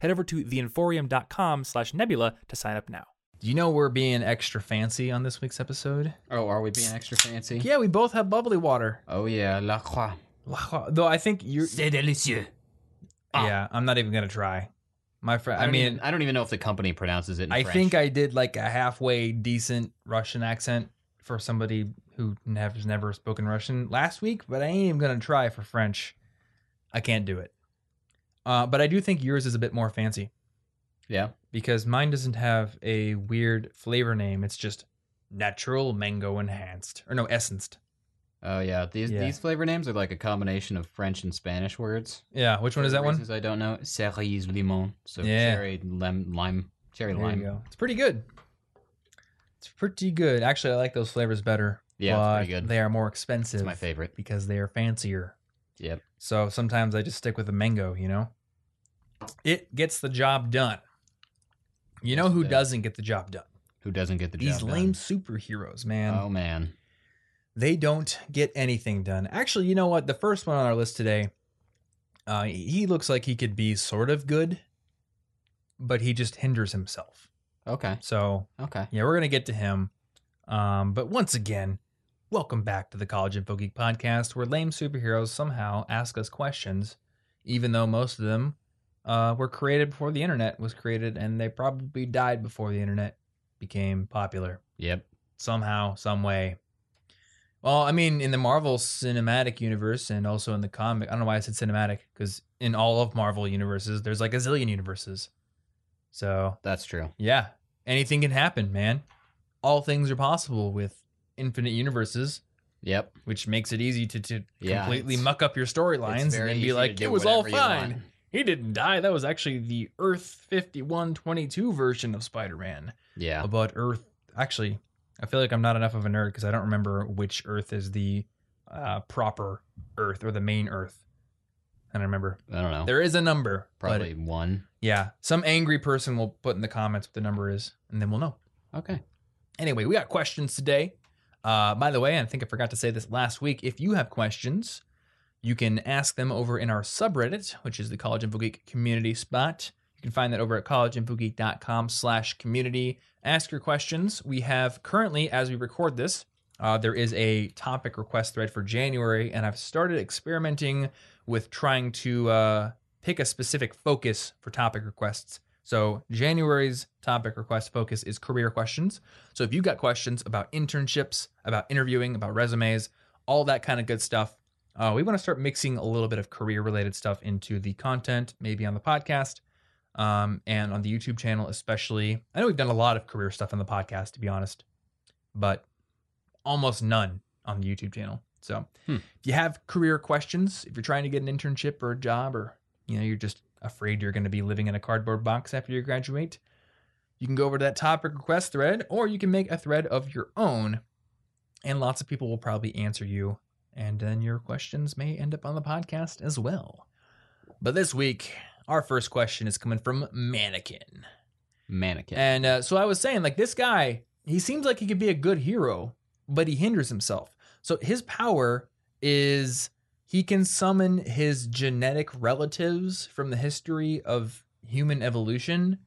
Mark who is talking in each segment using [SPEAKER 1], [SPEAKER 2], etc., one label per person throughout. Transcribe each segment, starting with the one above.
[SPEAKER 1] Head over to theinforium.com slash nebula to sign up now. You know we're being extra fancy on this week's episode?
[SPEAKER 2] Oh, are we being extra fancy?
[SPEAKER 1] Yeah, we both have bubbly water.
[SPEAKER 2] Oh yeah, La Croix. La Croix.
[SPEAKER 1] Though I think you're.
[SPEAKER 2] C'est délicieux. Ah.
[SPEAKER 1] Yeah, I'm not even gonna try. My friend,
[SPEAKER 2] I,
[SPEAKER 1] I, mean,
[SPEAKER 2] even, I don't even know if the company pronounces it. In
[SPEAKER 1] I
[SPEAKER 2] French.
[SPEAKER 1] think I did like a halfway decent Russian accent for somebody who has never spoken Russian last week, but I ain't even gonna try for French. I can't do it. Uh, but I do think yours is a bit more fancy.
[SPEAKER 2] Yeah.
[SPEAKER 1] because mine doesn't have a weird flavor name. It's just natural mango enhanced or no essenced.
[SPEAKER 2] Oh yeah. These
[SPEAKER 1] Yeah.
[SPEAKER 2] these flavor names are like a combination of French and Spanish words.
[SPEAKER 1] Yeah, which one is that one?
[SPEAKER 2] I don't know. Cerise limon. So
[SPEAKER 1] Yeah.
[SPEAKER 2] cherry lem, lime. Cherry
[SPEAKER 1] There
[SPEAKER 2] lime.
[SPEAKER 1] It's pretty good. It's pretty good. Actually, I like those flavors better.
[SPEAKER 2] Yeah, it's pretty
[SPEAKER 1] good. They are more expensive.
[SPEAKER 2] It's my favorite.
[SPEAKER 1] because they are fancier.
[SPEAKER 2] Yep.
[SPEAKER 1] So sometimes I just stick with the mango. You know, it gets the job done. You know who
[SPEAKER 2] does.
[SPEAKER 1] doesn't get the job done?
[SPEAKER 2] Who doesn't get the job done?
[SPEAKER 1] These
[SPEAKER 2] job
[SPEAKER 1] lame
[SPEAKER 2] done?
[SPEAKER 1] superheroes, man.
[SPEAKER 2] Oh man.
[SPEAKER 1] they don't get anything done. Actually, you know what? The first one on our list today, uh, he looks like he could be sort of good, but he just hinders himself.
[SPEAKER 2] Okay.
[SPEAKER 1] So
[SPEAKER 2] Okay.
[SPEAKER 1] yeah, we're gonna get to him. Um, but once again, welcome back to the College Info Geek podcast, where lame superheroes somehow ask us questions, even though most of them uh, were created before the internet was created, and they probably died before the internet became popular
[SPEAKER 2] Yep.
[SPEAKER 1] somehow, some way. Well, I mean, in the Marvel cinematic universe and also in the comic, I don't know why I said cinematic because in all of Marvel universes, there's like a zillion universes. So
[SPEAKER 2] That's true.
[SPEAKER 1] yeah, anything can happen, man. All things are possible with infinite universes,
[SPEAKER 2] Yep.
[SPEAKER 1] which makes it easy to, to
[SPEAKER 2] Yeah,
[SPEAKER 1] completely muck up your storylines and then be like, it was all fine. He didn't die. That was actually the Earth 5122 version of Spider Man
[SPEAKER 2] Yeah.
[SPEAKER 1] about Earth. Actually, I feel like I'm not enough of a nerd because I don't remember which Earth is the uh, proper Earth or the main Earth. I don't remember.
[SPEAKER 2] I don't know.
[SPEAKER 1] There is a number,
[SPEAKER 2] Probably
[SPEAKER 1] but
[SPEAKER 2] one.
[SPEAKER 1] yeah, some angry person will put in the comments what the number is, and then we'll know.
[SPEAKER 2] Okay.
[SPEAKER 1] Anyway, we got questions today. Uh, by the way, I think I forgot to say this last week. If you have questions, you can ask them over in our subreddit, which is the College Info Geek community spot. You can find that over at collegeinfogeek.com slash community. Ask your questions. We have currently, as we record this, uh, there is a topic request thread for January, and I've started experimenting with trying to uh, pick a specific focus for topic requests. So January's topic request focus is career questions. So if you've got questions about internships, about interviewing, about resumes, all that kind of good stuff, uh, we want to start mixing a little bit of career related stuff into the content, maybe on the podcast um, and on the YouTube channel, especially. I know we've done a lot of career stuff on the podcast, to be honest, but almost none on the YouTube channel. So
[SPEAKER 2] Hmm.
[SPEAKER 1] if you have career questions, if you're trying to get an internship or a job, or you know you're just afraid you're going to be living in a cardboard box after you graduate, you can go over to that topic request thread, or you can make a thread of your own, and lots of people will probably answer you, and then your questions may end up on the podcast as well. But this week, our first question is coming from Mannequin.
[SPEAKER 2] Mannequin.
[SPEAKER 1] And uh, so I was saying, like, this guy, he seems like he could be a good hero, but he hinders himself. So his power is he can summon his genetic relatives from the history of human evolution.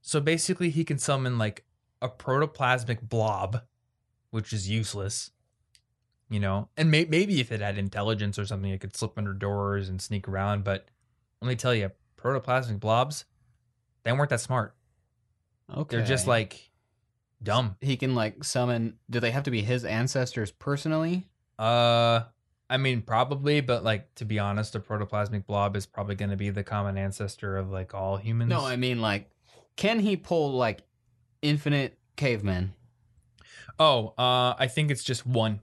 [SPEAKER 1] So basically, he can summon like a protoplasmic blob, which is useless. You know, and may- maybe if it had intelligence or something, it could slip under doors and sneak around. But let me tell you, protoplasmic blobs, they weren't that smart.
[SPEAKER 2] okay.
[SPEAKER 1] They're just like dumb.
[SPEAKER 2] he can like summon. Do they have to be his ancestors personally?
[SPEAKER 1] Uh, I mean, probably, but like to be honest, a protoplasmic blob is probably going to be the common ancestor of like all humans.
[SPEAKER 2] No, I mean like, can he pull like infinite cavemen,
[SPEAKER 1] oh, uh, I think it's just one.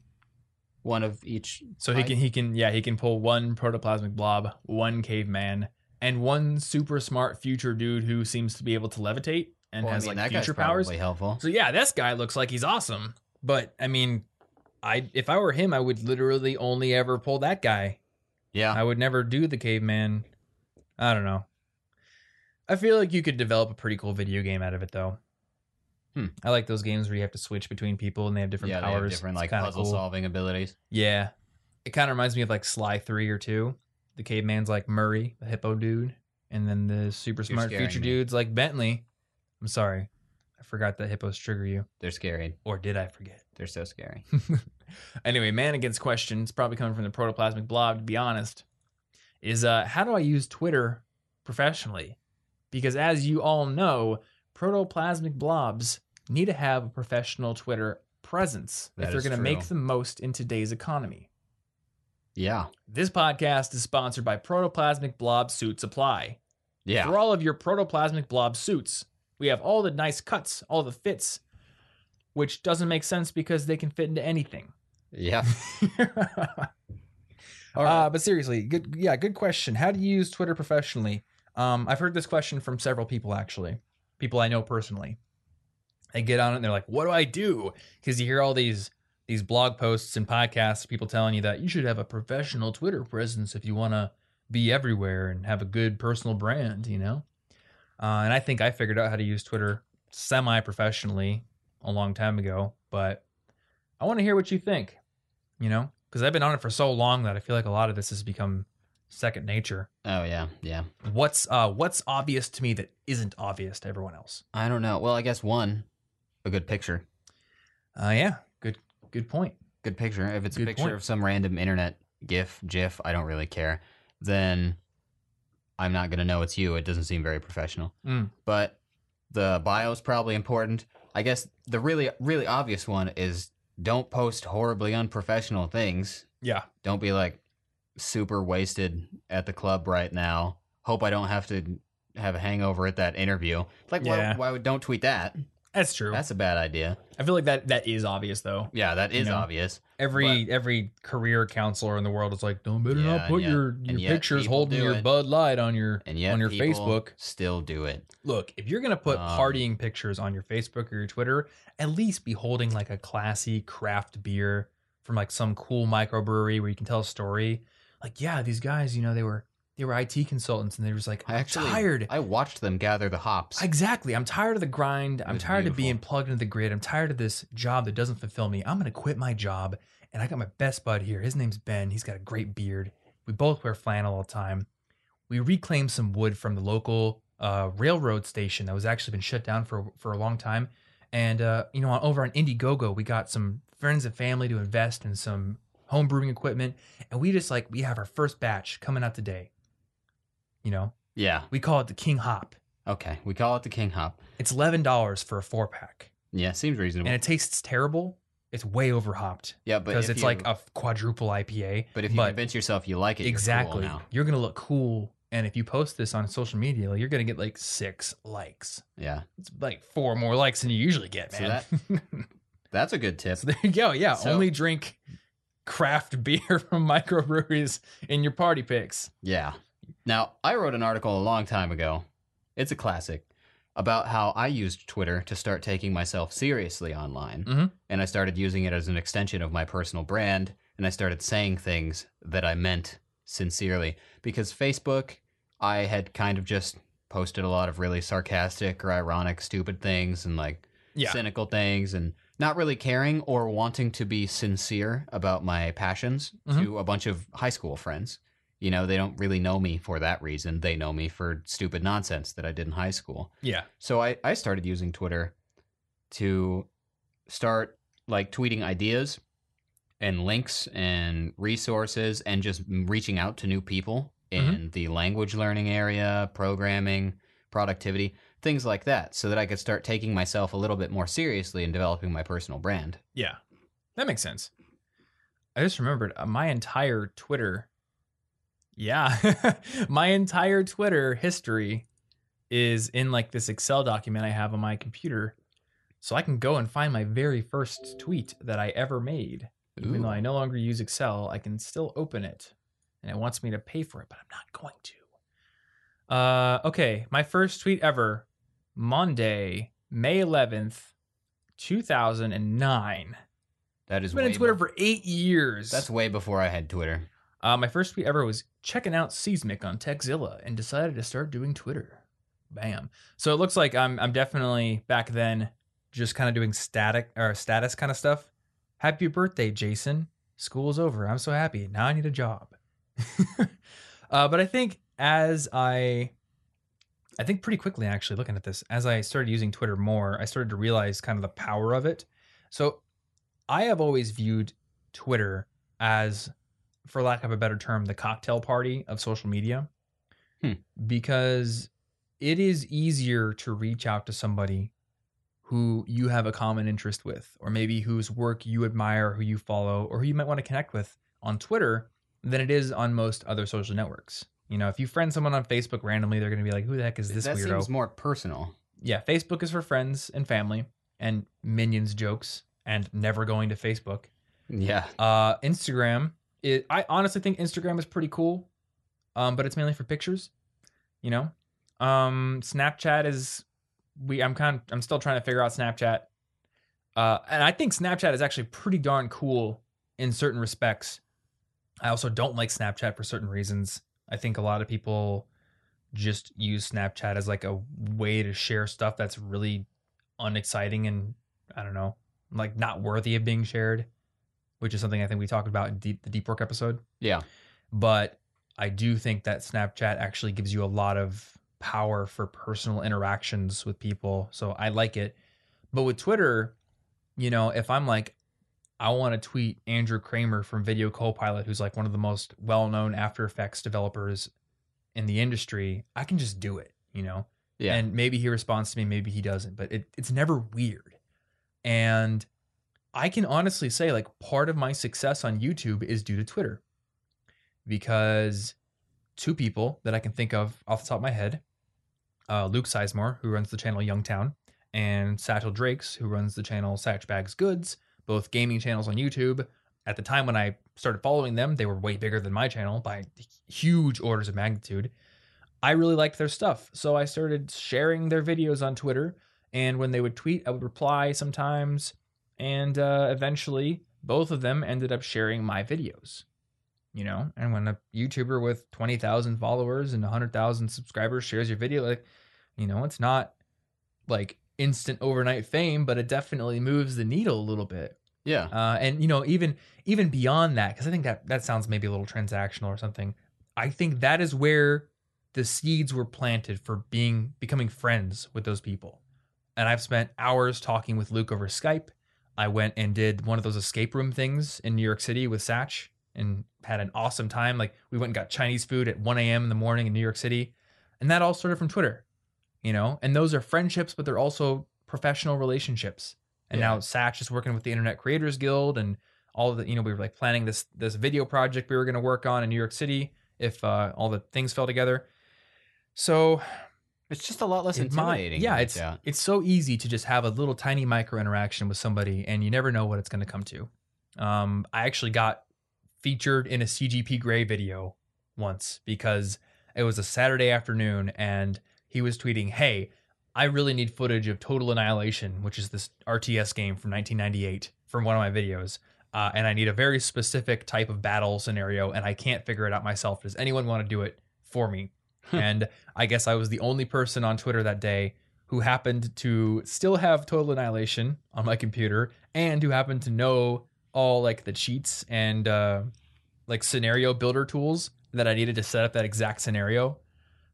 [SPEAKER 2] One of each?
[SPEAKER 1] So he can he can yeah he can pull one protoplasmic blob, one caveman, and one super smart future dude who seems to be able to levitate and
[SPEAKER 2] Well, I
[SPEAKER 1] has
[SPEAKER 2] mean,
[SPEAKER 1] like future powers.
[SPEAKER 2] helpful.
[SPEAKER 1] So yeah, this guy looks like he's awesome. But I mean, I if I were him, I would literally only ever pull that guy.
[SPEAKER 2] Yeah.
[SPEAKER 1] I would never do the caveman. I don't know. I feel like you could develop a pretty cool video game out of it though.
[SPEAKER 2] Hmm.
[SPEAKER 1] I like those games where you have to switch between people and they have different
[SPEAKER 2] yeah, they
[SPEAKER 1] powers.
[SPEAKER 2] have different
[SPEAKER 1] It's
[SPEAKER 2] like puzzle
[SPEAKER 1] cool.
[SPEAKER 2] solving abilities.
[SPEAKER 1] Yeah. It kind of reminds me of like Sly 3 or 2. The caveman's like Murray, the hippo dude. And then the super smart future
[SPEAKER 2] me.
[SPEAKER 1] dude's like Bentley. I'm sorry. I forgot that hippos trigger you.
[SPEAKER 2] They're scary.
[SPEAKER 1] Or did I forget?
[SPEAKER 2] They're so scary.
[SPEAKER 1] anyway, man against questions, probably coming from the protoplasmic blob, to be honest, is uh, how do I use Twitter professionally? Because as you all know, protoplasmic blobs need to have a professional Twitter presence
[SPEAKER 2] That
[SPEAKER 1] if they're going to make the most in today's economy.
[SPEAKER 2] Yeah.
[SPEAKER 1] This podcast is sponsored by Protoplasmic Blob Suit Supply.
[SPEAKER 2] Yeah.
[SPEAKER 1] For all of your protoplasmic blob suits, we have all the nice cuts, all the fits, which doesn't make sense because they can fit into anything.
[SPEAKER 2] Yeah. All
[SPEAKER 1] Uh, but seriously, good. Yeah, good question. How do you use Twitter professionally? Um, I've heard this question from several people actually, people I know personally. They get on it and they're like, "What do I do?" Because you hear all these these blog posts and podcasts, people telling you that you should have a professional Twitter presence if you want to be everywhere and have a good personal brand, you know. Uh, and I think I figured out how to use Twitter semi professionally a long time ago, but I want to hear what you think, you know, because I've been on it for so long that I feel like a lot of this has become second nature.
[SPEAKER 2] oh yeah. Yeah.
[SPEAKER 1] What's uh what's obvious to me that isn't obvious to everyone else?
[SPEAKER 2] I don't know. Well, I guess one, a good picture.
[SPEAKER 1] Uh yeah, good good point.
[SPEAKER 2] Good picture. If it's
[SPEAKER 1] Good
[SPEAKER 2] a picture
[SPEAKER 1] point.
[SPEAKER 2] of some random internet GIF, GIF, I don't really care. Then I'm not gonna know it's you. It doesn't seem very professional.
[SPEAKER 1] Mm.
[SPEAKER 2] But the bio is probably important. I guess the really, really obvious one is don't post horribly unprofessional things.
[SPEAKER 1] Yeah.
[SPEAKER 2] Don't be like super wasted at the club right now. Hope I don't have to have a hangover at that interview. Like,
[SPEAKER 1] Yeah.
[SPEAKER 2] why, why don't tweet that?
[SPEAKER 1] That's true.
[SPEAKER 2] That's a bad idea.
[SPEAKER 1] I feel like that that is obvious though.
[SPEAKER 2] Yeah, that is
[SPEAKER 1] You know?
[SPEAKER 2] obvious.
[SPEAKER 1] Every every career counselor in the world is like, don't better
[SPEAKER 2] Yeah,
[SPEAKER 1] not put
[SPEAKER 2] yet-
[SPEAKER 1] your your pictures holding your
[SPEAKER 2] it.
[SPEAKER 1] Bud Light on your
[SPEAKER 2] And yet
[SPEAKER 1] on your Facebook.
[SPEAKER 2] still do it.
[SPEAKER 1] Look, if you're gonna put
[SPEAKER 2] Um,
[SPEAKER 1] partying pictures on your Facebook or your Twitter, at least be holding like a classy craft beer from like some cool microbrewery where you can tell a story. Like, yeah, these guys, you know, they were they were IT consultants and they was like,
[SPEAKER 2] I
[SPEAKER 1] I'm
[SPEAKER 2] actually
[SPEAKER 1] tired.
[SPEAKER 2] I watched them gather the hops.
[SPEAKER 1] Exactly. I'm tired of the grind. I'm tired of being plugged into the grid. I'm tired of this job that doesn't fulfill me. I'm going to quit my job. And I got my best bud here. His name's Ben. He's got a great beard. We both wear flannel all the time. We reclaimed some wood from the local uh, railroad station that was actually been shut down for for a long time. And uh, you know, on, over on Indiegogo, we got some friends and family to invest in some home brewing equipment, and we just like we have our first batch coming out today. You know,
[SPEAKER 2] yeah.
[SPEAKER 1] we call it the King Hop.
[SPEAKER 2] Okay. We call it the King Hop.
[SPEAKER 1] It's eleven dollars for a four pack,
[SPEAKER 2] Yeah, seems reasonable.
[SPEAKER 1] and it tastes terrible. It's way overhopped
[SPEAKER 2] yeah, but
[SPEAKER 1] because it's
[SPEAKER 2] you-
[SPEAKER 1] like a quadruple IPA.
[SPEAKER 2] But if you
[SPEAKER 1] but
[SPEAKER 2] convince yourself you like it,
[SPEAKER 1] exactly,
[SPEAKER 2] You're cool
[SPEAKER 1] you're gonna look cool, and if you post this on social media, like, you're gonna get like six likes.
[SPEAKER 2] Yeah,
[SPEAKER 1] It's like four more likes than you usually get,
[SPEAKER 2] So
[SPEAKER 1] man.
[SPEAKER 2] that's a good tip.
[SPEAKER 1] so there you go. Yeah,
[SPEAKER 2] So-
[SPEAKER 1] only drink craft beer from microbreweries in your party picks.
[SPEAKER 2] Yeah. Now, I wrote an article a long time ago. It's a classic about how I used Twitter to start taking myself seriously online.
[SPEAKER 1] Mhm.
[SPEAKER 2] And I started using it as an extension of my personal brand. And I started saying things that I meant sincerely. Because Facebook, I had kind of just posted a lot of really sarcastic or ironic, stupid things and like
[SPEAKER 1] Yeah,
[SPEAKER 2] cynical things and not really caring or wanting to be sincere about my passions
[SPEAKER 1] Mhm.
[SPEAKER 2] to a bunch of high school friends. You know, they don't really know me for that reason. They know me for stupid nonsense that I did in high school.
[SPEAKER 1] yeah,
[SPEAKER 2] So I, I started using Twitter to start like tweeting ideas and links and resources and just reaching out to new people in the language learning area, programming, productivity, things like that, so that I could start taking myself a little bit more seriously and developing my personal brand.
[SPEAKER 1] yeah. That makes sense. I just remembered uh, my entire Twitter. Yeah, my entire Twitter history is in like this Excel document I have on my computer. So I can go and find my very first tweet that I ever made. Even though I no longer use Excel, I can still open it. And it wants me to pay for it, but I'm not going to. Uh, okay, my first tweet ever, Monday, May 11th, 2009.
[SPEAKER 2] That is
[SPEAKER 1] I've been on Twitter
[SPEAKER 2] be-
[SPEAKER 1] for eight years.
[SPEAKER 2] That's way before I had Twitter.
[SPEAKER 1] Uh, my first tweet ever was checking out Seesmic on Tekzilla and decided to start doing Twitter. Bam. So it looks like I'm I'm definitely back then just kind of doing static or status kind of stuff. Happy birthday, Jason. School's over. I'm so happy. Now I need a job. uh, but I think as I I think pretty quickly actually looking at this, as I started using Twitter more, I started to realize kind of the power of it. So I have always viewed Twitter as for lack of a better term, the cocktail party of social media.
[SPEAKER 2] Hmm.
[SPEAKER 1] Because it is easier to reach out to somebody who you have a common interest with, or maybe whose work you admire, who you follow, or who you might want to connect with on Twitter than it is on most other social networks. You know, if you friend someone on Facebook randomly, they're going to be like, who the heck is this
[SPEAKER 2] that
[SPEAKER 1] weirdo?
[SPEAKER 2] seems more personal.
[SPEAKER 1] yeah, Facebook is for friends and family and minions jokes and never going to Facebook.
[SPEAKER 2] Yeah.
[SPEAKER 1] Uh, Instagram, it, I honestly think Instagram is pretty cool, um, but it's mainly for pictures. You know, um, Snapchat is we. I'm kind. Of, I'm still trying to figure out Snapchat, uh, and I think Snapchat is actually pretty darn cool in certain respects. I also don't like Snapchat for certain reasons. I think a lot of people just use Snapchat as like a way to share stuff that's really unexciting and I don't know, like not worthy of being shared, which is something I think we talked about in deep, the deep work episode.
[SPEAKER 2] Yeah.
[SPEAKER 1] But I do think that Snapchat actually gives you a lot of power for personal interactions with people. So I like it. But with Twitter, you know, if I'm like, I want to tweet Andrew Kramer from Video Copilot, who's like one of the most well known After Effects developers in the industry, I can just do it, you know?
[SPEAKER 2] Yeah.
[SPEAKER 1] And maybe he responds to me, maybe he doesn't, but it, it's never weird. And I can honestly say, like, part of my success on YouTube is due to Twitter because two people that I can think of off the top of my head uh, Luke Sizemore, who runs the channel Youngtown, and Satchel Drakes, who runs the channel Satch Bags Goods, both gaming channels on YouTube. At the time when I started following them, they were way bigger than my channel by huge orders of magnitude. I really liked their stuff. So I started sharing their videos on Twitter. And when they would tweet, I would reply sometimes. And uh, eventually, both of them ended up sharing my videos. You know, and when a YouTuber with 20,000 followers and 100,000 subscribers shares your video, like, you know, it's not like instant overnight fame, but it definitely moves the needle a little bit.
[SPEAKER 2] yeah.
[SPEAKER 1] Uh, and you know, even even beyond that, because I think that that sounds maybe a little transactional or something. I think that is where the seeds were planted for being becoming friends with those people. And I've spent hours talking with Luke over Skype. I went and did one of those escape room things in New York City with Satch and had an awesome time. Like we went and got Chinese food at 1 a.m. in the morning in New York City. And that all started from Twitter, you know? And those are friendships, but they're also professional relationships. And
[SPEAKER 2] Yeah.
[SPEAKER 1] now Satch is working with the Internet Creators Guild and all the, you know, we were like planning this this video project we were going to work on in New York City if uh, all the things fell together. So
[SPEAKER 2] It's just a lot less intimidating.
[SPEAKER 1] yeah, it's
[SPEAKER 2] out.
[SPEAKER 1] it's so easy to just have a little tiny micro interaction with somebody, and you never know what it's going to come to. Um, I actually got featured in a CGP Grey video once because it was a Saturday afternoon, and he was tweeting, "Hey, I really need footage of Total Annihilation, which is this RTS game from 1998, from one of my videos." Uh, and I need a very specific type of battle scenario, and I can't figure it out myself. Does anyone want to do it for me? and I guess I was the only person on Twitter that day who happened to still have Total Annihilation on my computer and who happened to know all like the cheats and uh, like scenario builder tools that I needed to set up that exact scenario.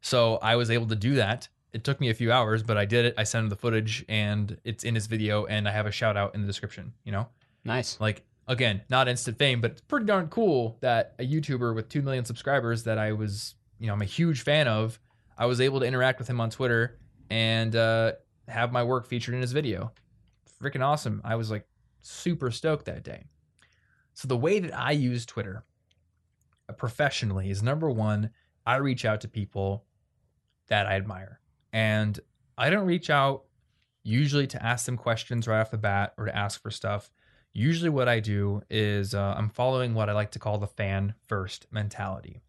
[SPEAKER 1] So I was able to do that. It took me a few hours, but I did it. I sent him the footage and it's in his video and I have a shout out in the description, you know?
[SPEAKER 2] nice.
[SPEAKER 1] Like again, not instant fame, but it's pretty darn cool that a YouTuber with 2 million subscribers that I was, you know, I'm a huge fan of, I was able to interact with him on Twitter and uh, have my work featured in his video. Freaking awesome. I was like super stoked that day. So the way that I use Twitter professionally is number 1, I reach out to people that I admire. And I don't reach out usually to ask them questions right off the bat or to ask for stuff usually what I do is uh, I'm following what I like to call the fan first mentality.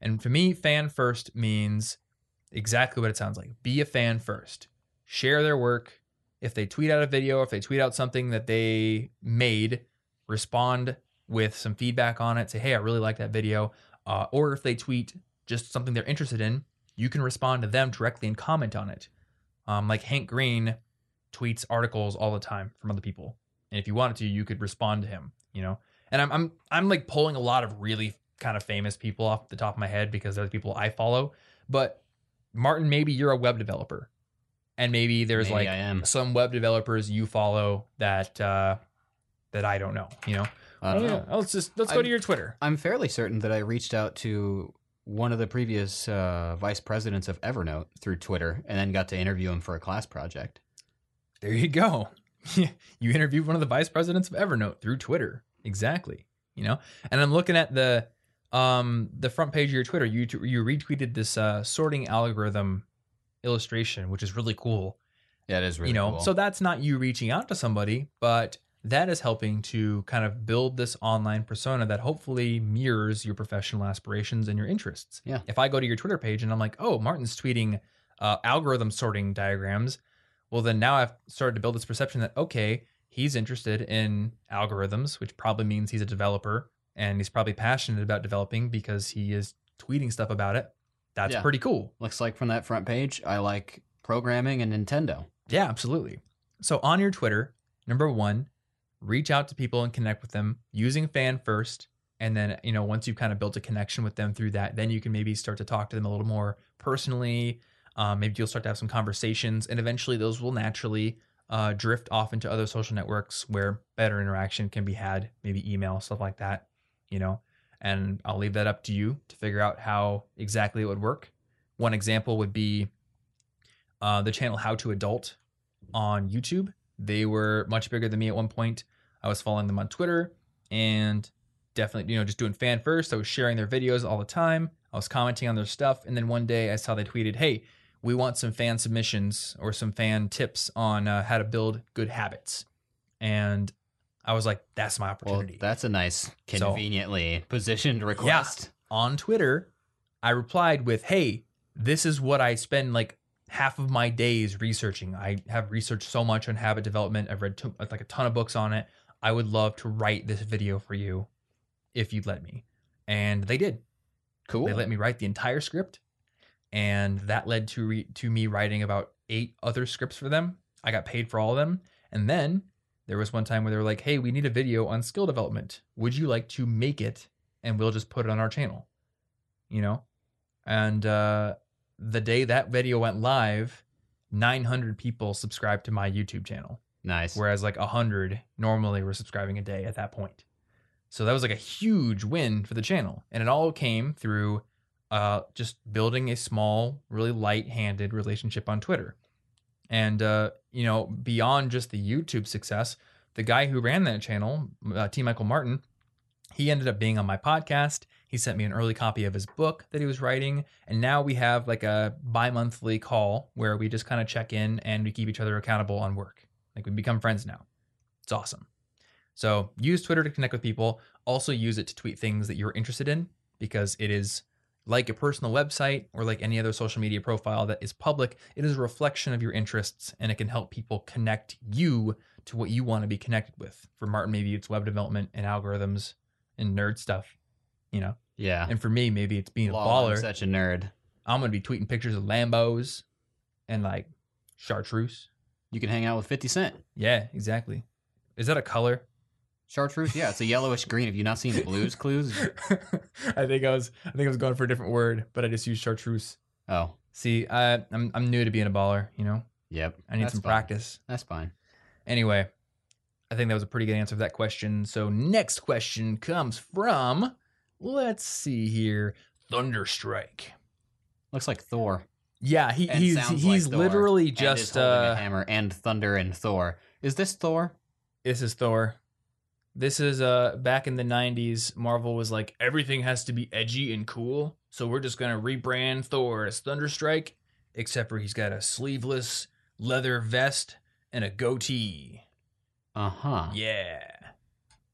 [SPEAKER 1] And for me, fan first means exactly what it sounds like. Be a fan first. Share their work. If they tweet out a video, if they tweet out something that they made, respond with some feedback on it. Say, hey, I really like that video. Uh, or if they tweet just something they're interested in, you can respond to them directly and comment on it. Um, like Hank Green tweets articles all the time from other people, and if you wanted to, you could respond to him. You know, and I'm I'm I'm like pulling a lot of really kind of famous people off the top of my head because they're the people I follow. But Martin, maybe you're a web developer, and maybe there's
[SPEAKER 2] Maybe
[SPEAKER 1] like
[SPEAKER 2] I am.
[SPEAKER 1] some web developers you follow that uh, that I don't know. You know,
[SPEAKER 2] I don't
[SPEAKER 1] Oh,
[SPEAKER 2] know.
[SPEAKER 1] yeah. Let's just let's go
[SPEAKER 2] I'm-
[SPEAKER 1] to your Twitter.
[SPEAKER 2] I'm fairly certain that I reached out to one of the previous uh, vice presidents of Evernote through Twitter and then got to interview him for a class project.
[SPEAKER 1] There you go. you interviewed one of the vice presidents of Evernote through Twitter. Exactly. You know, and I'm looking at the um the front page of your Twitter. You you retweeted this uh, sorting algorithm illustration, which is really cool.
[SPEAKER 2] Yeah, it is really
[SPEAKER 1] you know,
[SPEAKER 2] cool.
[SPEAKER 1] so that's not you reaching out to somebody, but that is helping to kind of build this online persona that hopefully mirrors your professional aspirations and your interests.
[SPEAKER 2] Yeah.
[SPEAKER 1] If I go to your Twitter page and I'm like, oh, Martin's tweeting uh, algorithm sorting diagrams, well, then now I've started to build this perception that, okay, he's interested in algorithms, which probably means he's a developer and he's probably passionate about developing because he is tweeting stuff about it. That's
[SPEAKER 2] Yeah.
[SPEAKER 1] pretty cool.
[SPEAKER 2] Looks like from that front page, I like programming and Nintendo.
[SPEAKER 1] Yeah, absolutely. So on your Twitter, number one, reach out to people and connect with them using fan first. And then, you know, once you've kind of built a connection with them through that, then you can maybe start to talk to them a little more personally. Um, maybe you'll start to have some conversations, and eventually those will naturally uh, drift off into other social networks where better interaction can be had, maybe email, stuff like that, you know. And I'll leave that up to you to figure out how exactly it would work. One example would be uh, the channel How to Adult on YouTube. They were much bigger than me at one point. I was following them on Twitter and definitely, you know, just doing fan first. I was sharing their videos all the time. I was commenting on their stuff. And then one day I saw they tweeted, Hey, we want some fan submissions or some fan tips on uh, how to build good habits. And I was like, that's my
[SPEAKER 2] Well,
[SPEAKER 1] opportunity
[SPEAKER 2] that's a nice, conveniently positioned request.
[SPEAKER 1] on Twitter, I replied with, "Hey, this is what I spend like half of my days researching. I have researched so much on habit development. I've read to, like a ton of books on it. I would love to write this video for you if you'd let me." And they did.
[SPEAKER 2] Cool.
[SPEAKER 1] They let me write the entire script, and that led to re- to me writing about eight other scripts for them. I got paid for all of them, and then there was one time where they were like, "Hey, we need a video on skill development. Would you like to make it, and we'll just put it on our channel?" You know, and uh, the day that video went live, 900 people subscribed to my YouTube channel
[SPEAKER 2] nice.
[SPEAKER 1] whereas like 100 normally were subscribing a day at that point. So that was like a huge win for the channel. And it all came through uh, just building a small, really light handed relationship on Twitter. And, uh, you know, beyond just the YouTube success, the guy who ran that channel, uh, T. Michael Martin, he ended up being on my podcast. He sent me an early copy of his book that he was writing. And now we have like a bi monthly call where we just kind of check in and we keep each other accountable on work. Like we become friends now. It's awesome. So use Twitter to connect with people. Also use it to tweet things that you're interested in because it is like a personal website or like any other social media profile that is public. It is a reflection of your interests and it can help people connect you to what you want to be connected with. For Martin, maybe it's web development and algorithms and nerd stuff, you know.
[SPEAKER 2] yeah.
[SPEAKER 1] And for me, maybe it's being a
[SPEAKER 2] Lol, I'm
[SPEAKER 1] baller.
[SPEAKER 2] such a nerd.
[SPEAKER 1] I'm gonna be tweeting pictures of Lambos and like chartreuse.
[SPEAKER 2] You can hang out with 50 Cent.
[SPEAKER 1] Yeah, exactly. Is that a color?
[SPEAKER 2] Chartreuse? Yeah, it's a yellowish green. Have you not seen Blues Clues?
[SPEAKER 1] I think I was I think I was going for a different word, but I just used chartreuse.
[SPEAKER 2] Oh,
[SPEAKER 1] See, I I'm I'm new to being a baller, you know.
[SPEAKER 2] yep.
[SPEAKER 1] I need
[SPEAKER 2] That's
[SPEAKER 1] some
[SPEAKER 2] fine.
[SPEAKER 1] practice.
[SPEAKER 2] That's fine.
[SPEAKER 1] Anyway, I think that was a pretty good answer to that question. So next question comes from let's see here, Thunderstrike.
[SPEAKER 2] Looks like Thor.
[SPEAKER 1] Yeah, he,
[SPEAKER 2] And
[SPEAKER 1] he's
[SPEAKER 2] sounds
[SPEAKER 1] he's
[SPEAKER 2] like Thor,
[SPEAKER 1] literally
[SPEAKER 2] and is
[SPEAKER 1] just
[SPEAKER 2] holding
[SPEAKER 1] uh
[SPEAKER 2] a hammer and thunder and Thor. Is this Thor?
[SPEAKER 1] This is Thor. This is uh back in the 90s Marvel was like everything has to be edgy and cool. So we're just going to rebrand Thor as Thunderstrike except for he's got a sleeveless leather vest and a goatee.
[SPEAKER 2] Uh huh.
[SPEAKER 1] Yeah.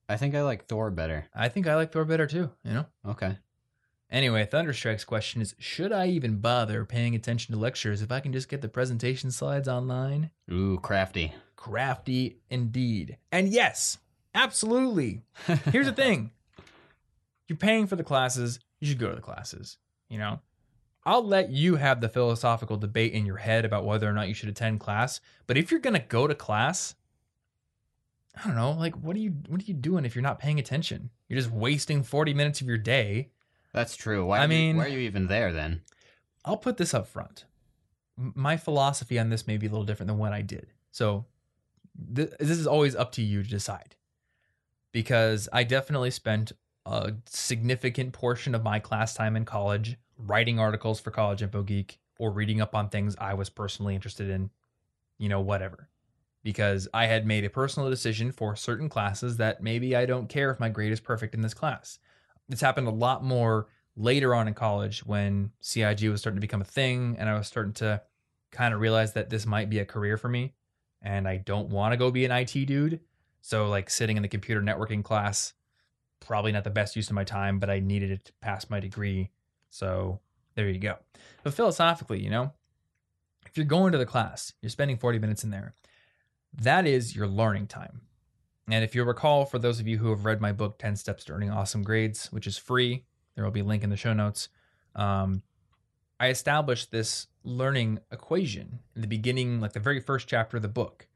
[SPEAKER 2] I think I like Thor better.
[SPEAKER 1] I think I like Thor better too, you know.
[SPEAKER 2] Okay.
[SPEAKER 1] Anyway, Thunderstrike's question is Should I even bother paying attention to lectures if I can just get the presentation slides online?
[SPEAKER 2] Ooh, crafty.
[SPEAKER 1] Crafty indeed. And yes, absolutely. Here's the thing you're paying for the classes, you should go to the classes. You know, I'll let you have the philosophical debate in your head about whether or not you should attend class. But if you're going to go to class, I don't know, like what are you what are you doing if you're not paying attention? You're just wasting 40 minutes of your day.
[SPEAKER 2] That's true. Why
[SPEAKER 1] I
[SPEAKER 2] are you-
[SPEAKER 1] mean-
[SPEAKER 2] why are you even there then?
[SPEAKER 1] I'll put this up front. My philosophy on this may be a little different than what I did. So th- this is always up to you to decide. Because I definitely spent a significant portion of my class time in college writing articles for College Info Geek or reading up on things I was personally interested in, you know, whatever. Because I had made a personal decision for certain classes that maybe I don't care if my grade is perfect in this class. This happened a lot more later on in college when CIG was starting to become a thing and I was starting to kind of realize that this might be a career for me and I don't want to go be an IT dude. So like sitting in the computer networking class probably not the best use of my time, but I needed it to pass my degree. So there you go. But philosophically, you know, if you're going to the class, you're spending 40 minutes in there. That is your learning time. And if you recall, for those of you who have read my book, 10 Steps to Earning Awesome Grades, which is free, there will be a link in the show notes. Um, I established this learning equation in the beginning, like the very first chapter of the book.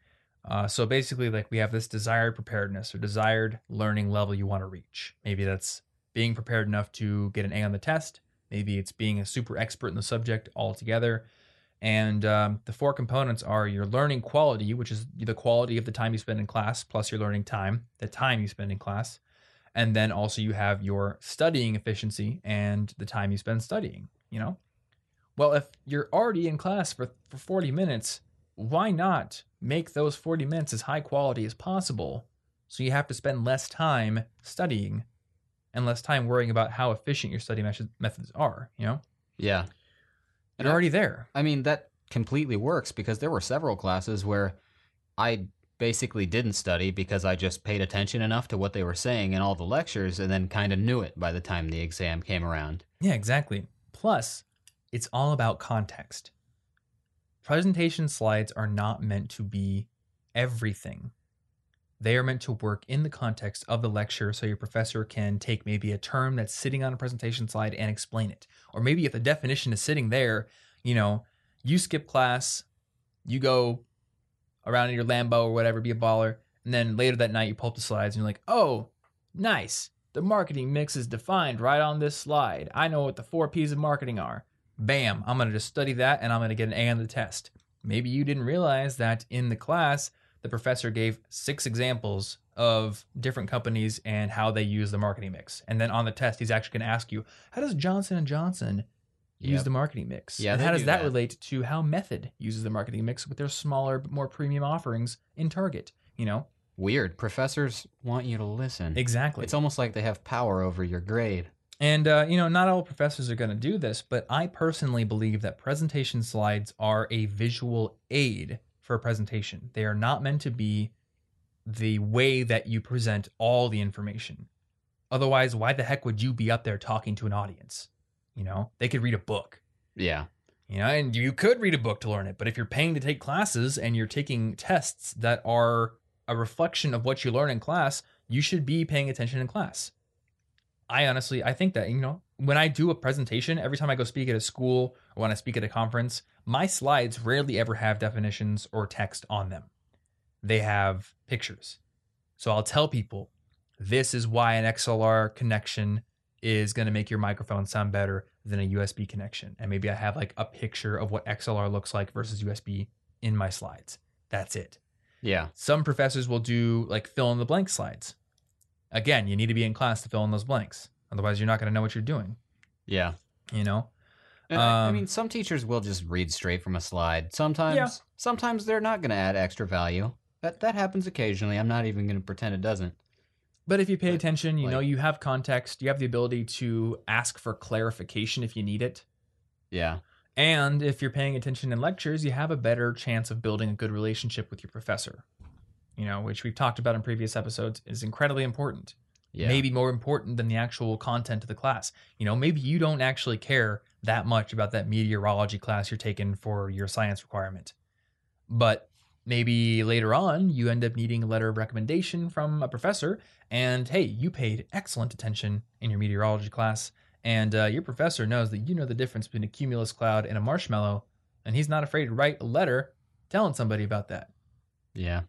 [SPEAKER 1] Uh, so basically, like we have this desired preparedness or desired learning level you want to reach. Maybe that's being prepared enough to get an A on the test. Maybe it's being a super expert in the subject altogether. And um, the four components are your learning quality, which is the quality of the time you spend in class, plus your learning time, the time you spend in class. And then also you have your studying efficiency and the time you spend studying, you know? Well, if you're already in class for, for 40 minutes, why not make those 40 minutes as high quality as possible so you have to spend less time studying and less time worrying about how efficient your study methods are, you know?
[SPEAKER 2] Yeah. And
[SPEAKER 1] already there.
[SPEAKER 2] I mean, that completely works because there were several classes where I basically didn't study because I just paid attention enough to what they were saying in all the lectures and then kind of knew it by the time the exam came around.
[SPEAKER 1] Yeah, exactly. Plus, it's all about context. Presentation slides are not meant to be everything. They are meant to work in the context of the lecture so your professor can take maybe a term that's sitting on a presentation slide and explain it. Or maybe if the definition is sitting there, you know, you skip class, you go around in your Lambo or whatever, be a baller, and then later that night you pull up the slides and you're like, oh, nice. The marketing mix is defined right on this slide. I know what the four P's of marketing are. Bam, I'm to just study that and I'm to get an A on the test. Maybe you didn't realize that in the class, the professor gave six examples of different companies and how they use the marketing mix. And then on the test, he's actually going to ask you, how does Johnson and Johnson use
[SPEAKER 2] Yep.
[SPEAKER 1] the marketing mix?
[SPEAKER 2] Yeah,
[SPEAKER 1] and how does
[SPEAKER 2] do
[SPEAKER 1] that
[SPEAKER 2] that.
[SPEAKER 1] relate to how Method uses the marketing mix with their smaller, but more premium offerings in Target? You know,
[SPEAKER 2] Weird. Professors want you to listen.
[SPEAKER 1] exactly.
[SPEAKER 2] It's almost like they have power over your grade.
[SPEAKER 1] And, uh, you know, not all professors are going to do this, but I personally believe that presentation slides are a visual aid for a presentation. They are not meant to be the way that you present all the information. Otherwise, why the heck would you be up there talking to an audience? You know, they could read a book.
[SPEAKER 2] Yeah.
[SPEAKER 1] You know, and you could read a book to learn it, but if you're paying to take classes and you're taking tests that are a reflection of what you learn in class, you should be paying attention in class. I honestly, I think that, you know, when I do a presentation, every time I go speak at a school or when I speak at a conference, my slides rarely ever have definitions or text on them. They have pictures. So I'll tell people this is why an XLR connection is going to make your microphone sound better than a USB connection. And maybe I have like a picture of what XLR looks like versus USB in my slides. That's it.
[SPEAKER 2] Yeah.
[SPEAKER 1] Some professors will do like fill in the blank slides. Again, you need to be in class to fill in those blanks. Otherwise, you're not going to know what you're doing,
[SPEAKER 2] Yeah.
[SPEAKER 1] you know?
[SPEAKER 2] And I- I
[SPEAKER 1] Um,
[SPEAKER 2] mean, some teachers will just read straight from a slide. Sometimes,
[SPEAKER 1] Yeah.
[SPEAKER 2] sometimes they're not going to add extra value. That that happens occasionally. I'm not even going to pretend it doesn't.
[SPEAKER 1] But if you pay
[SPEAKER 2] But,
[SPEAKER 1] attention, you know, you have context, you have the ability to ask for clarification if you need it.
[SPEAKER 2] Yeah.
[SPEAKER 1] And if you're paying attention in lectures, you have a better chance of building a good relationship with your professor, you know, which we've talked about in previous episodes is incredibly important.
[SPEAKER 2] Yeah.
[SPEAKER 1] maybe more important than the actual content of the class. You know, maybe you don't actually care that much about that meteorology class you're taking for your science requirement. But maybe later on you end up needing a letter of recommendation from a professor and hey, you paid excellent attention in your meteorology class and uh, your professor knows that you know the difference between a cumulus cloud and a marshmallow and he's not afraid to write a letter telling somebody about that.
[SPEAKER 2] Yeah.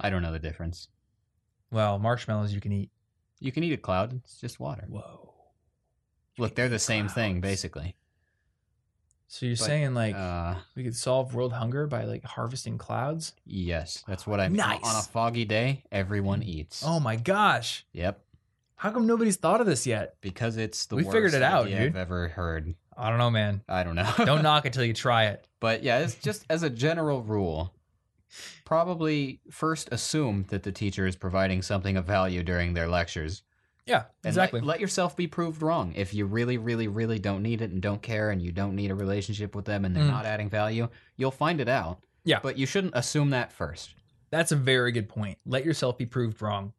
[SPEAKER 2] I don't know the difference.
[SPEAKER 1] Well, marshmallows you can eat.
[SPEAKER 2] You can eat a cloud. It's just water.
[SPEAKER 1] Whoa.
[SPEAKER 2] Look, they're the same thing, basically.
[SPEAKER 1] So you're
[SPEAKER 2] But,
[SPEAKER 1] saying like
[SPEAKER 2] uh,
[SPEAKER 1] we could solve world hunger by like harvesting clouds?
[SPEAKER 2] yes, that's what I
[SPEAKER 1] Nice.
[SPEAKER 2] On a foggy day, everyone eats.
[SPEAKER 1] Oh my gosh.
[SPEAKER 2] Yep.
[SPEAKER 1] How come nobody's thought of this yet?
[SPEAKER 2] Because it's the
[SPEAKER 1] We
[SPEAKER 2] worst
[SPEAKER 1] figured it out,
[SPEAKER 2] idea
[SPEAKER 1] dude.
[SPEAKER 2] I've ever heard.
[SPEAKER 1] I don't know, man.
[SPEAKER 2] I don't know.
[SPEAKER 1] Don't knock it till you try it.
[SPEAKER 2] But yeah, it's just as a general rule, probably first assume that the teacher is providing something of value during their lectures.
[SPEAKER 1] Yeah, exactly.
[SPEAKER 2] Let, let yourself be proved wrong. If you really, really, really don't need it and don't care and you don't need a relationship with them and they're
[SPEAKER 1] Mm.
[SPEAKER 2] not adding value, you'll find it out.
[SPEAKER 1] Yeah.
[SPEAKER 2] But you shouldn't assume that first.
[SPEAKER 1] That's a very good point. Let yourself be proved wrong.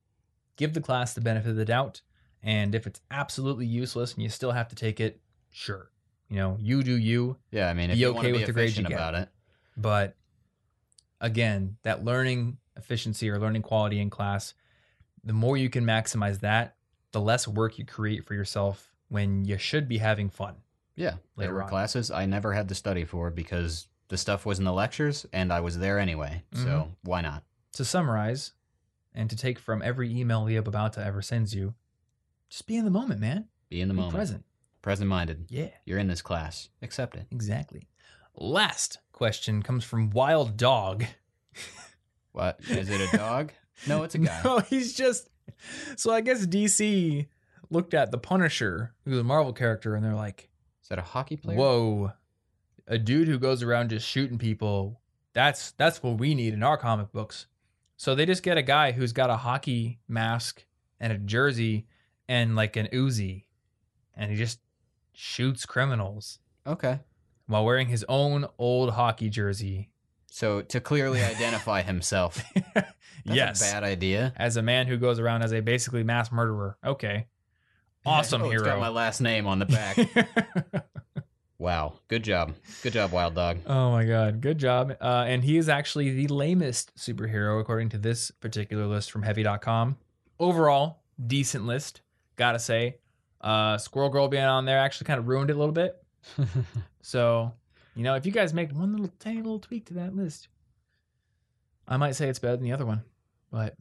[SPEAKER 1] Give the class the benefit of the doubt. And if it's absolutely useless and you still have to take it, sure. You know, you do you.
[SPEAKER 2] Yeah, I mean, if
[SPEAKER 1] Be
[SPEAKER 2] you want
[SPEAKER 1] okay
[SPEAKER 2] to be
[SPEAKER 1] with the grades you get.
[SPEAKER 2] about it.
[SPEAKER 1] But again, that learning efficiency or learning quality in class, the more you can maximize that, the less work you create for yourself when you should be having fun.
[SPEAKER 2] Yeah, there were
[SPEAKER 1] on.
[SPEAKER 2] classes I never had to study for because the stuff was in the lectures and I was there anyway.
[SPEAKER 1] Mm-hmm.
[SPEAKER 2] So why not?
[SPEAKER 1] To summarize, and to take from every email Leo Babauta ever sends you, just be in the moment, man.
[SPEAKER 2] Be in the
[SPEAKER 1] be
[SPEAKER 2] moment.
[SPEAKER 1] present.
[SPEAKER 2] Present minded.
[SPEAKER 1] Yeah,
[SPEAKER 2] You're in this class. Accept it.
[SPEAKER 1] exactly. Last question comes from Wild Dog.
[SPEAKER 2] What? Is it a dog? no, it's a guy.
[SPEAKER 1] No, he's just. So I guess DC looked at the Punisher, who's a Marvel character, and they're like,
[SPEAKER 2] Is that a hockey player?
[SPEAKER 1] "Whoa, a dude who goes around just shooting people. That's that's what we need in our comic books." So they just get a guy who's got a hockey mask and a jersey and like an Uzi, and he just shoots criminals
[SPEAKER 2] Okay.
[SPEAKER 1] While wearing his own old hockey jersey.
[SPEAKER 2] So to clearly identify himself. That's
[SPEAKER 1] yes,
[SPEAKER 2] a bad idea.
[SPEAKER 1] as a man who goes around as a basically mass murderer. Okay, awesome
[SPEAKER 2] Oh, It's got my last name on the back. wow. Good job. Good job, Wild Dog.
[SPEAKER 1] oh my god, good job. Uh, and he is actually the lamest superhero according to this particular list from Heavy.com. Overall, decent list, gotta say. Uh, Squirrel Girl being on there actually kind of ruined it a little bit. So, you know, if you guys make one little tiny little tweak to that list, I might say it's better than the other one. But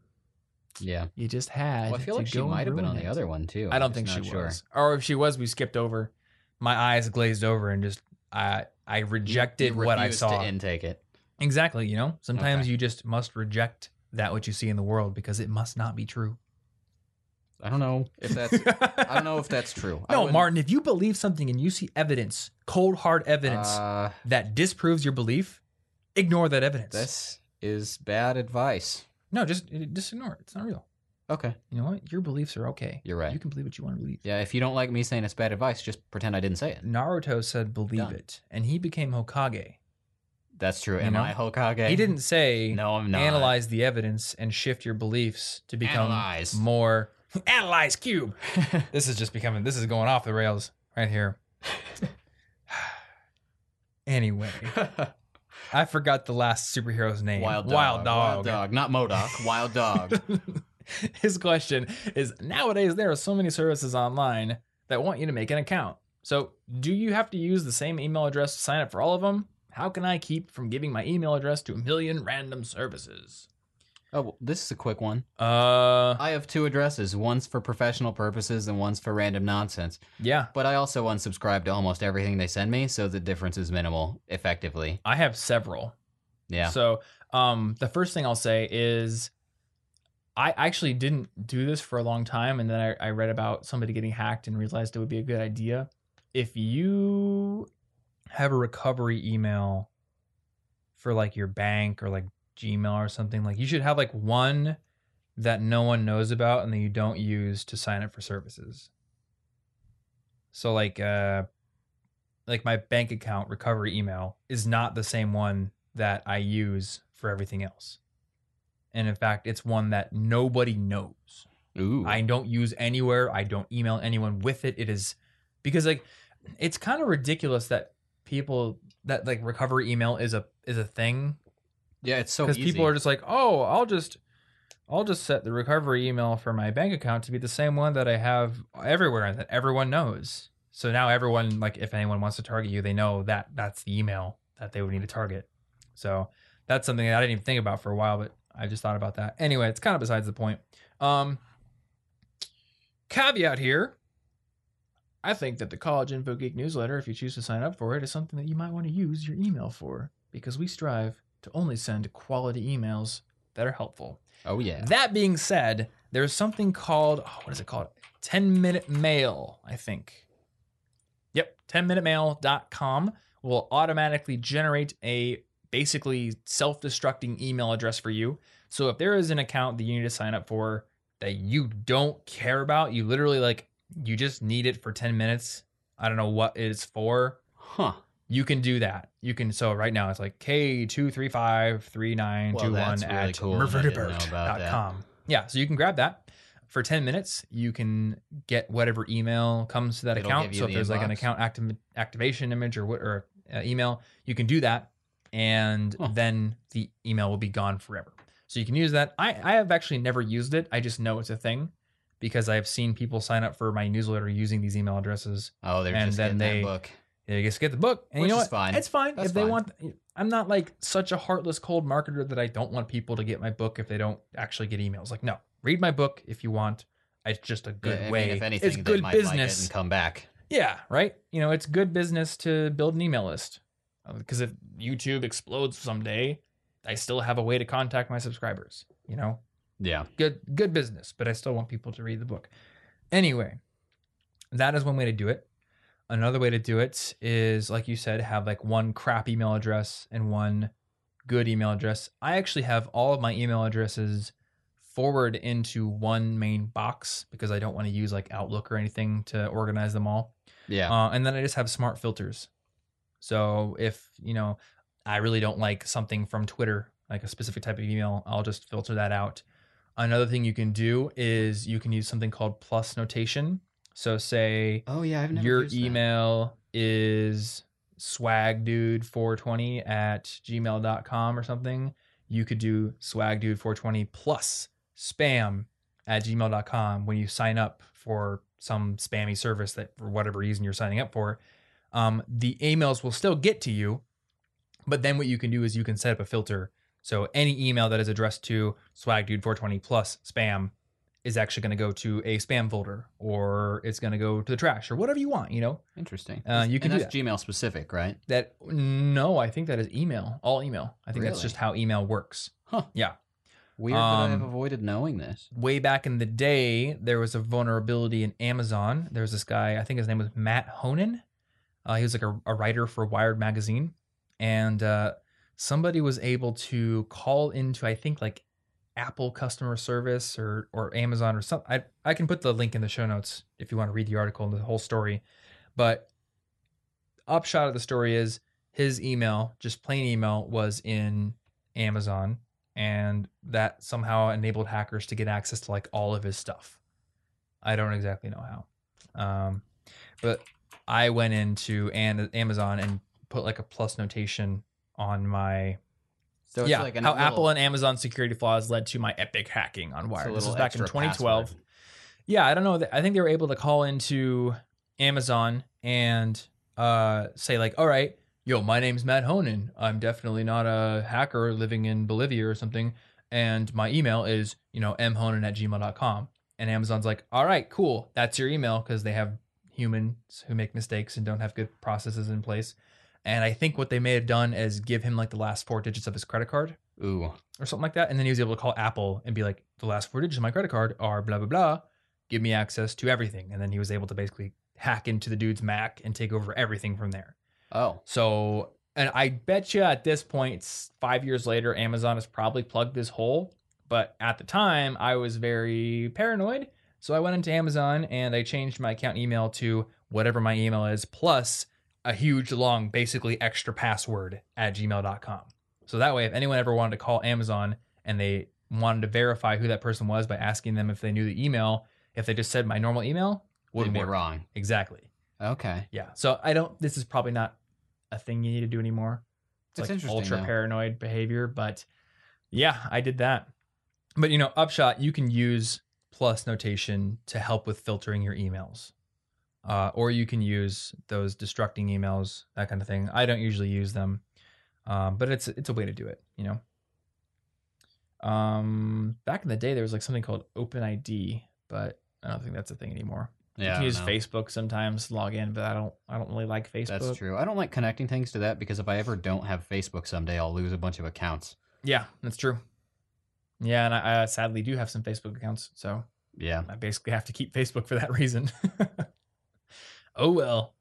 [SPEAKER 2] yeah.
[SPEAKER 1] you just had.
[SPEAKER 2] Well, I feel like she might have been on
[SPEAKER 1] ruin
[SPEAKER 2] the other one too.
[SPEAKER 1] I don't think she
[SPEAKER 2] sure.
[SPEAKER 1] was. Or if she was, we skipped over. My eyes glazed over and just I I rejected
[SPEAKER 2] you
[SPEAKER 1] what I saw.
[SPEAKER 2] to intake it.
[SPEAKER 1] exactly, you know. Sometimes
[SPEAKER 2] Okay.
[SPEAKER 1] you just must reject that which you see in the world because it must not be true.
[SPEAKER 2] I don't know if that's. I don't know if that's true. I
[SPEAKER 1] No,
[SPEAKER 2] wouldn't-
[SPEAKER 1] Martin, if you believe something and you see evidence, cold hard evidence
[SPEAKER 2] Uh,
[SPEAKER 1] that disproves your belief, ignore that evidence.
[SPEAKER 2] this is bad advice.
[SPEAKER 1] no, just just ignore it. It's not real.
[SPEAKER 2] Okay,
[SPEAKER 1] You know what? Your beliefs are okay.
[SPEAKER 2] you're right.
[SPEAKER 1] You can believe what you want to believe.
[SPEAKER 2] yeah, if you don't like me saying it's bad advice, just pretend I didn't say it.
[SPEAKER 1] Naruto said believe
[SPEAKER 2] Done.
[SPEAKER 1] it, and he became Hokage.
[SPEAKER 2] That's true.
[SPEAKER 1] You
[SPEAKER 2] Am
[SPEAKER 1] know?
[SPEAKER 2] I Hokage?
[SPEAKER 1] He didn't say
[SPEAKER 2] No, I'm not.
[SPEAKER 1] analyze the evidence and shift your beliefs to become
[SPEAKER 2] Analyze.
[SPEAKER 1] more analyze cube. This is just becoming this is going off the rails right here. anyway, I forgot the last superhero's name.
[SPEAKER 2] Wild dog.
[SPEAKER 1] Wild dog.
[SPEAKER 2] Wild dog. Not Modoc. Wild dog.
[SPEAKER 1] His question is nowadays there are so many services online that want you to make an account. So, do you have to use the same email address to sign up for all of them? How can I keep from giving my email address to a million random services?
[SPEAKER 2] Oh, well, this is a quick one.
[SPEAKER 1] Uh,
[SPEAKER 2] I have two addresses. One's for professional purposes and one's for random nonsense.
[SPEAKER 1] yeah,
[SPEAKER 2] But I also unsubscribe to almost everything they send me, so the difference is minimal, effectively.
[SPEAKER 1] I have several.
[SPEAKER 2] Yeah.
[SPEAKER 1] So, um, the first thing I'll say is, I actually didn't do this for a long time, and then I, I read about somebody getting hacked and realized it would be a good idea. If you have a recovery email for like your bank or like Gmail or something, like you should have like one that no one knows about and that you don't use to sign up for services. So like uh like my bank account recovery email is not the same one that I use for everything else. And in fact, it's one that nobody knows.
[SPEAKER 2] Ooh.
[SPEAKER 1] I don't use anywhere. I don't email anyone with it. It is because like it's kind of ridiculous that people that like recovery email is a is a thing
[SPEAKER 2] yeah, it's so
[SPEAKER 1] because people are just like, oh, I'll just I'll just set the recovery email for my bank account to be the same one that I have everywhere and that everyone knows. So now everyone like if anyone wants to target you, they know that that's the email that they would need to target. So that's something that I didn't even think about for a while, but I just thought about that. Anyway, it's kind of besides the point. Um caveat here. I think that the College Info Geek newsletter, if you choose to sign up for it, is something that you might want to use your email for because we strive to only send quality emails that are helpful.
[SPEAKER 2] oh yeah.
[SPEAKER 1] That being said, there's something called oh, what is it called? 10 minute mail, I think. Yep, 10minutemail.com will automatically generate a basically self-destructing email address for you. So if there is an account that you need to sign up for that you don't care about, you literally like you just need it for 10 minutes. I don't know what it's for
[SPEAKER 2] Huh.
[SPEAKER 1] You can do that. You can so right now it's like K two three five three nine two one at
[SPEAKER 2] cool, and I didn't know about that.
[SPEAKER 1] com. Yeah, so you can grab that for ten minutes. You can get whatever email comes to that
[SPEAKER 2] It'll
[SPEAKER 1] account. So if
[SPEAKER 2] the
[SPEAKER 1] there's like an account activ- activation image or what or uh, email, you can do that, and
[SPEAKER 2] Huh.
[SPEAKER 1] then the email will be gone forever. So you can use that. I I have actually never used it. I just know it's a thing because I have seen people sign up for my newsletter using these email addresses.
[SPEAKER 2] Oh, they're
[SPEAKER 1] And
[SPEAKER 2] just
[SPEAKER 1] then they-
[SPEAKER 2] that book.
[SPEAKER 1] They just get the book, and
[SPEAKER 2] Which
[SPEAKER 1] you know
[SPEAKER 2] is
[SPEAKER 1] what?
[SPEAKER 2] fine.
[SPEAKER 1] It's fine
[SPEAKER 2] That's
[SPEAKER 1] if they
[SPEAKER 2] fine.
[SPEAKER 1] want. I'm not like such a heartless, cold marketer that I don't want people to get my book if they don't actually get emails. Like, no, read my book if you want. It's just a good
[SPEAKER 2] Yeah, I mean,
[SPEAKER 1] way.
[SPEAKER 2] if anything,
[SPEAKER 1] it's
[SPEAKER 2] they
[SPEAKER 1] good
[SPEAKER 2] might like it
[SPEAKER 1] business.
[SPEAKER 2] and come back.
[SPEAKER 1] yeah, right. You know, it's good business to build an email list uh, because if YouTube explodes someday, I still have a way to contact my subscribers. You know,
[SPEAKER 2] Yeah.
[SPEAKER 1] good good business, but I still want people to read the book. Anyway, that is one way to do it. Another way to do it is like you said, have like one crap email address and one good email address. I actually have all of my email addresses forward into one main box because I don't want to use like Outlook or anything to organize them all.
[SPEAKER 2] Yeah.
[SPEAKER 1] Uh, and then I just have smart filters. So if, you know, I really don't like something from Twitter, like a specific type of email, I'll just filter that out. Another thing you can do is you can use something called plus notation. So say
[SPEAKER 2] oh yeah, I've never
[SPEAKER 1] your email is swagdude420 at gmail.com or something. You could do swagdude420 plus spam at gmail.com when you sign up for some spammy service that for whatever reason you're signing up for. Um, the emails will still get to you, but then what you can do is you can set up a filter. So any email that is addressed to swagdude420 plus spam is actually going to go to a spam folder or it's going to go to the trash or whatever you want, you know?
[SPEAKER 2] Interesting.
[SPEAKER 1] Uh, you
[SPEAKER 2] And
[SPEAKER 1] can do
[SPEAKER 2] that's Gmail specific, right?
[SPEAKER 1] That no, I think that is email, all email. I think that's just how email works.
[SPEAKER 2] Huh.
[SPEAKER 1] Yeah.
[SPEAKER 2] Weird that I have
[SPEAKER 1] Um,
[SPEAKER 2] avoided knowing this.
[SPEAKER 1] Way back in the day, there was a vulnerability in Amazon. There was this guy, I think his name was Matt Honan. Uh, he was like a, a writer for Wired magazine, and uh, somebody was able to call into, I think, like Apple customer service or or Amazon or something. I I can put the link in the show notes if you want to read the article and the whole story. But upshot of the story is his email, just plain email, was in Amazon, and that somehow enabled hackers to get access to like all of his stuff. I don't exactly know how, um, but I went into an Amazon and put like a plus notation on my
[SPEAKER 2] So it's
[SPEAKER 1] yeah,
[SPEAKER 2] like
[SPEAKER 1] how
[SPEAKER 2] little-
[SPEAKER 1] Apple and Amazon security flaws led to my epic hacking on Wired. This was back in 2012.
[SPEAKER 2] password.
[SPEAKER 1] Yeah, I don't know. I think they were able to call into Amazon and uh, say like, "All right, yo, my name's Matt Honan. I'm definitely not a hacker living in Bolivia or something, and my email is you know mhonan at gmail.com." And Amazon's like, "All right, cool. That's your email because they have humans who make mistakes and don't have good processes in place." And I think what they may have done is give him like the last four digits of his credit card
[SPEAKER 2] Ooh.
[SPEAKER 1] or something like that. And then he was able to call Apple and be like, the last four digits of my credit card are blah, blah, blah. Give me access to everything. And then he was able to basically hack into the dude's Mac and take over everything from there.
[SPEAKER 2] Oh.
[SPEAKER 1] So, and I bet you at this five years later, Amazon has probably plugged this hole. But at the time, I was very paranoid. So I went into Amazon and I changed my account email to whatever my email is, plus a huge, long, basically extra password at gmail.com. So that way, if anyone ever wanted to call Amazon and they wanted to verify who that person was by asking them if they knew the email, if they just said my normal email,
[SPEAKER 2] Would
[SPEAKER 1] wouldn't
[SPEAKER 2] be wrong.
[SPEAKER 1] Exactly.
[SPEAKER 2] Okay.
[SPEAKER 1] Yeah. So I don't. This is probably not a thing you need to do anymore. It's
[SPEAKER 2] That's
[SPEAKER 1] like
[SPEAKER 2] interesting,
[SPEAKER 1] ultra
[SPEAKER 2] though.
[SPEAKER 1] paranoid behavior, but yeah, I did that. But you know, upshot, you can use plus notation to help with filtering your emails, uh, or you can use those destructing emails, that kind of thing. I don't usually use them, um, but it's it's a way to do it. You know. Um, back in the day, there was like something called OpenID, but I don't think that's a thing anymore.
[SPEAKER 2] Yeah.
[SPEAKER 1] you can use. Facebook sometimes to log in, but I don't I don't really like Facebook.
[SPEAKER 2] That's true. I don't like connecting things to that because if I ever don't have Facebook someday, I'll lose a bunch of accounts.
[SPEAKER 1] Yeah, that's true. Yeah, and I, I sadly do have some Facebook accounts, so
[SPEAKER 2] Yeah.
[SPEAKER 1] I basically have to keep Facebook for that reason. oh well.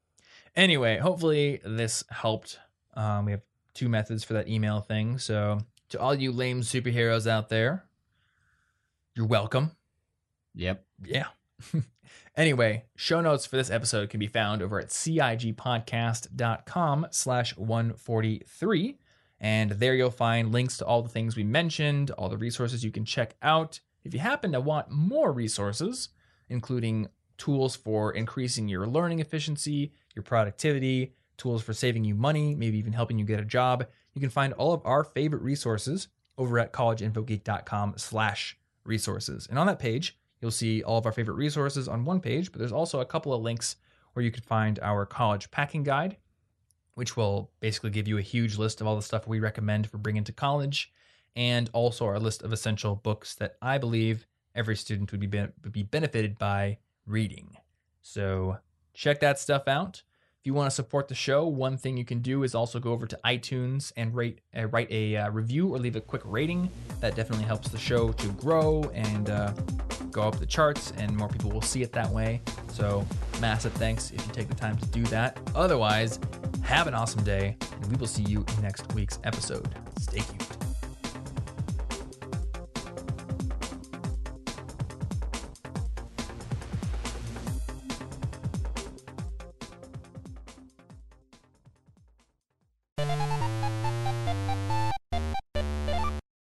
[SPEAKER 1] Anyway, hopefully this helped. Um, we have two methods for that email thing. So to all you lame superheroes out there, you're welcome.
[SPEAKER 2] Yep.
[SPEAKER 1] Yeah. anyway, show notes for this episode can be found over at cigpodcast.com slash 143. And there you'll find links to all the things we mentioned, all the resources you can check out. If you happen to want more resources, including tools for increasing your learning efficiency, your productivity, tools for saving you money, maybe even helping you get a job, you can find all of our favorite resources over at collegeinfogeek.com slash resources. And on that page, you'll see all of our favorite resources on one page, but there's also a couple of links where you can find our college packing guide, which will basically give you a huge list of all the stuff we recommend for bringing to college, and also our list of essential books that I believe every student would be ben- would be benefited by reading. So check that stuff out. If you want to support the show, one thing you can do is also go over to iTunes and rate uh, write a uh, review or leave a quick rating. That definitely helps the show to grow and uh, go up the charts, and more people will see it that way. So massive thanks if you take the time to do that. Otherwise, have an awesome day, and we will see you in next week's episode. Stay cute.